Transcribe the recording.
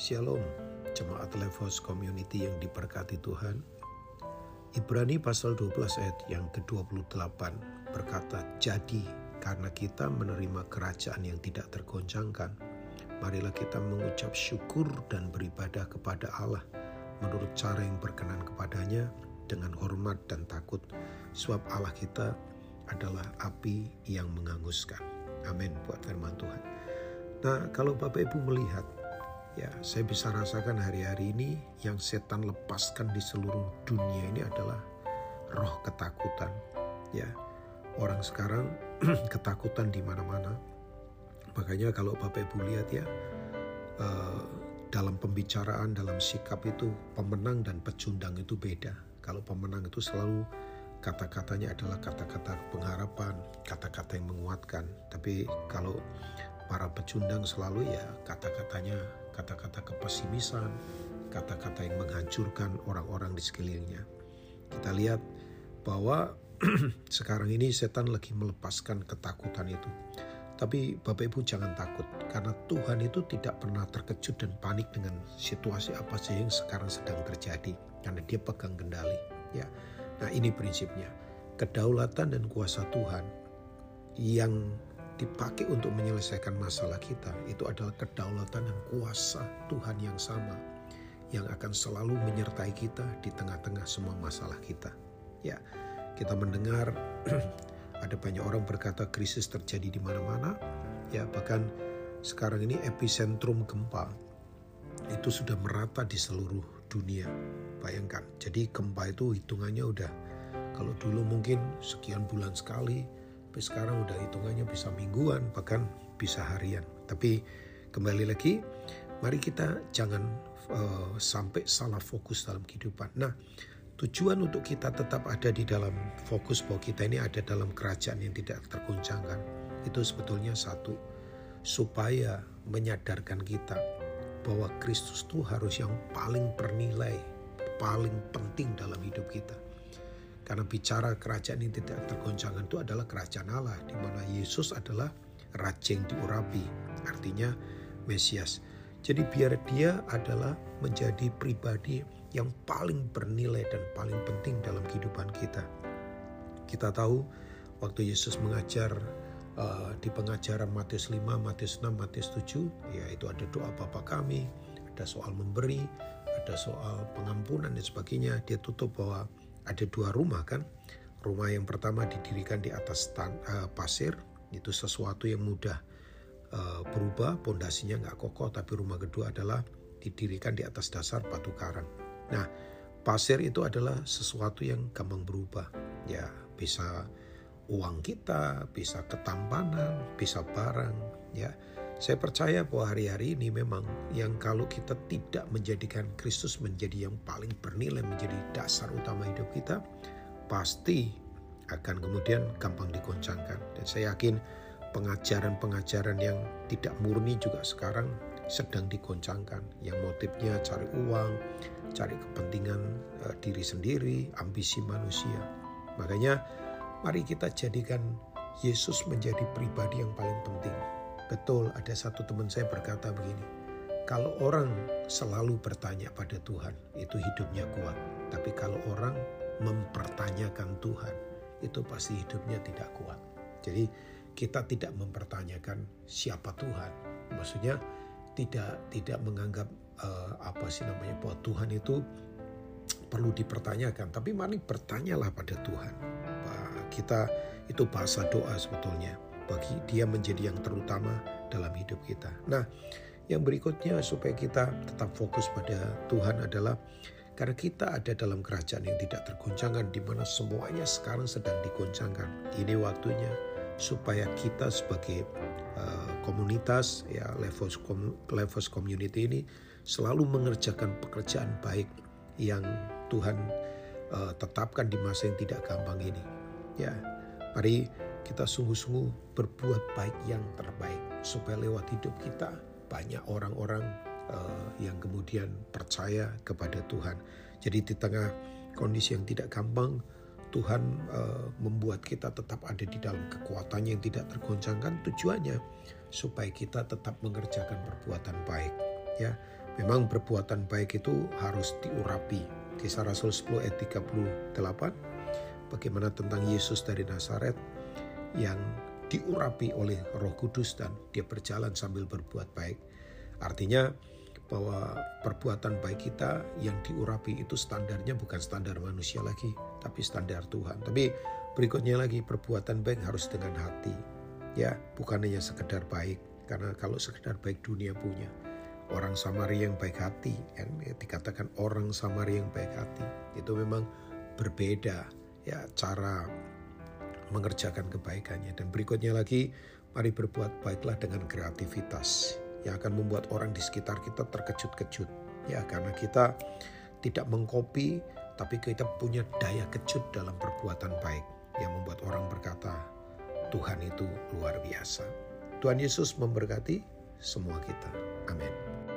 Shalom, jemaat Levos Community yang diberkati Tuhan. Ibrani pasal 12 ayat yang ke-28 berkata, Jadi karena kita menerima kerajaan yang tidak tergoncangkan, marilah kita mengucap syukur dan beribadah kepada Allah menurut cara yang berkenan kepadanya dengan hormat dan takut, sebab Allah kita adalah api yang menghanguskan. Amin buat firman Tuhan. Nah, kalau Bapak Ibu melihat Ya, saya bisa rasakan hari-hari ini yang setan lepaskan di seluruh dunia ini adalah roh ketakutan. Ya, orang sekarang ketakutan di mana-mana. Makanya kalau Bapak Ibu lihat ya, uh, dalam pembicaraan, dalam sikap itu pemenang dan pecundang itu beda. Kalau pemenang itu selalu kata-katanya adalah kata-kata pengharapan, kata-kata yang menguatkan. Tapi kalau para pecundang selalu ya kata-katanya kata-kata kepesimisan, kata-kata yang menghancurkan orang-orang di sekelilingnya. Kita lihat bahwa sekarang ini setan lagi melepaskan ketakutan itu. Tapi Bapak Ibu jangan takut karena Tuhan itu tidak pernah terkejut dan panik dengan situasi apa saja yang sekarang sedang terjadi karena dia pegang kendali ya. Nah, ini prinsipnya. Kedaulatan dan kuasa Tuhan yang dipakai untuk menyelesaikan masalah kita itu adalah kedaulatan dan kuasa Tuhan yang sama yang akan selalu menyertai kita di tengah-tengah semua masalah kita. Ya, kita mendengar ada banyak orang berkata krisis terjadi di mana-mana. Ya, bahkan sekarang ini epicentrum gempa itu sudah merata di seluruh dunia. Bayangkan. Jadi gempa itu hitungannya udah kalau dulu mungkin sekian bulan sekali, tapi sekarang udah hitungannya bisa mingguan bahkan bisa harian. Tapi kembali lagi mari kita jangan uh, sampai salah fokus dalam kehidupan. Nah tujuan untuk kita tetap ada di dalam fokus bahwa kita ini ada dalam kerajaan yang tidak tergoncangkan. Itu sebetulnya satu. Supaya menyadarkan kita bahwa Kristus itu harus yang paling bernilai, paling penting dalam hidup kita. Karena bicara kerajaan yang tidak tergoncangkan itu adalah kerajaan Allah di mana Yesus adalah raja yang diurapi, artinya Mesias. Jadi biar dia adalah menjadi pribadi yang paling bernilai dan paling penting dalam kehidupan kita. Kita tahu waktu Yesus mengajar uh, di pengajaran Matius 5, Matius 6, Matius 7, ya itu ada doa Bapa kami, ada soal memberi, ada soal pengampunan dan sebagainya. Dia tutup bahwa ada dua rumah kan. Rumah yang pertama didirikan di atas tan, uh, pasir, itu sesuatu yang mudah uh, berubah, pondasinya nggak kokoh. Tapi rumah kedua adalah didirikan di atas dasar batu karang. Nah, pasir itu adalah sesuatu yang gampang berubah. Ya, bisa uang kita, bisa ketampanan, bisa barang, ya. Saya percaya bahwa hari-hari ini memang yang kalau kita tidak menjadikan Kristus menjadi yang paling bernilai, menjadi dasar utama hidup kita, pasti akan kemudian gampang digoncangkan. Dan saya yakin pengajaran-pengajaran yang tidak murni juga sekarang sedang digoncangkan. Yang motifnya cari uang, cari kepentingan uh, diri sendiri, ambisi manusia. Makanya mari kita jadikan Yesus menjadi pribadi yang paling penting Betul, ada satu teman saya berkata begini, kalau orang selalu bertanya pada Tuhan, itu hidupnya kuat. Tapi kalau orang mempertanyakan Tuhan, itu pasti hidupnya tidak kuat. Jadi kita tidak mempertanyakan siapa Tuhan. Maksudnya tidak tidak menganggap uh, apa sih namanya bahwa Tuhan itu perlu dipertanyakan, tapi mari bertanyalah pada Tuhan. Kita itu bahasa doa sebetulnya bagi dia menjadi yang terutama dalam hidup kita. Nah, yang berikutnya supaya kita tetap fokus pada Tuhan adalah karena kita ada dalam kerajaan yang tidak tergoncangkan di mana semuanya sekarang sedang digoncangkan. Ini waktunya supaya kita sebagai uh, komunitas ya Levos Levos Community ini selalu mengerjakan pekerjaan baik yang Tuhan uh, tetapkan di masa yang tidak gampang ini. Ya, mari kita sungguh-sungguh berbuat baik yang terbaik supaya lewat hidup kita banyak orang-orang uh, yang kemudian percaya kepada Tuhan. Jadi di tengah kondisi yang tidak gampang, Tuhan uh, membuat kita tetap ada di dalam kekuatannya yang tidak tergoncangkan tujuannya supaya kita tetap mengerjakan perbuatan baik ya Memang perbuatan baik itu harus diurapi. Kisah Rasul 10 ayat 38, bagaimana tentang Yesus dari Nazaret yang diurapi oleh roh kudus dan dia berjalan sambil berbuat baik. Artinya bahwa perbuatan baik kita yang diurapi itu standarnya bukan standar manusia lagi, tapi standar Tuhan. Tapi berikutnya lagi perbuatan baik harus dengan hati. Ya, bukan hanya sekedar baik, karena kalau sekedar baik dunia punya. Orang Samaria yang baik hati, kan dikatakan orang Samaria yang baik hati, itu memang berbeda ya cara mengerjakan kebaikannya. Dan berikutnya lagi, mari berbuat baiklah dengan kreativitas yang akan membuat orang di sekitar kita terkejut-kejut. Ya, karena kita tidak mengkopi, tapi kita punya daya kejut dalam perbuatan baik yang membuat orang berkata, Tuhan itu luar biasa. Tuhan Yesus memberkati semua kita. Amin.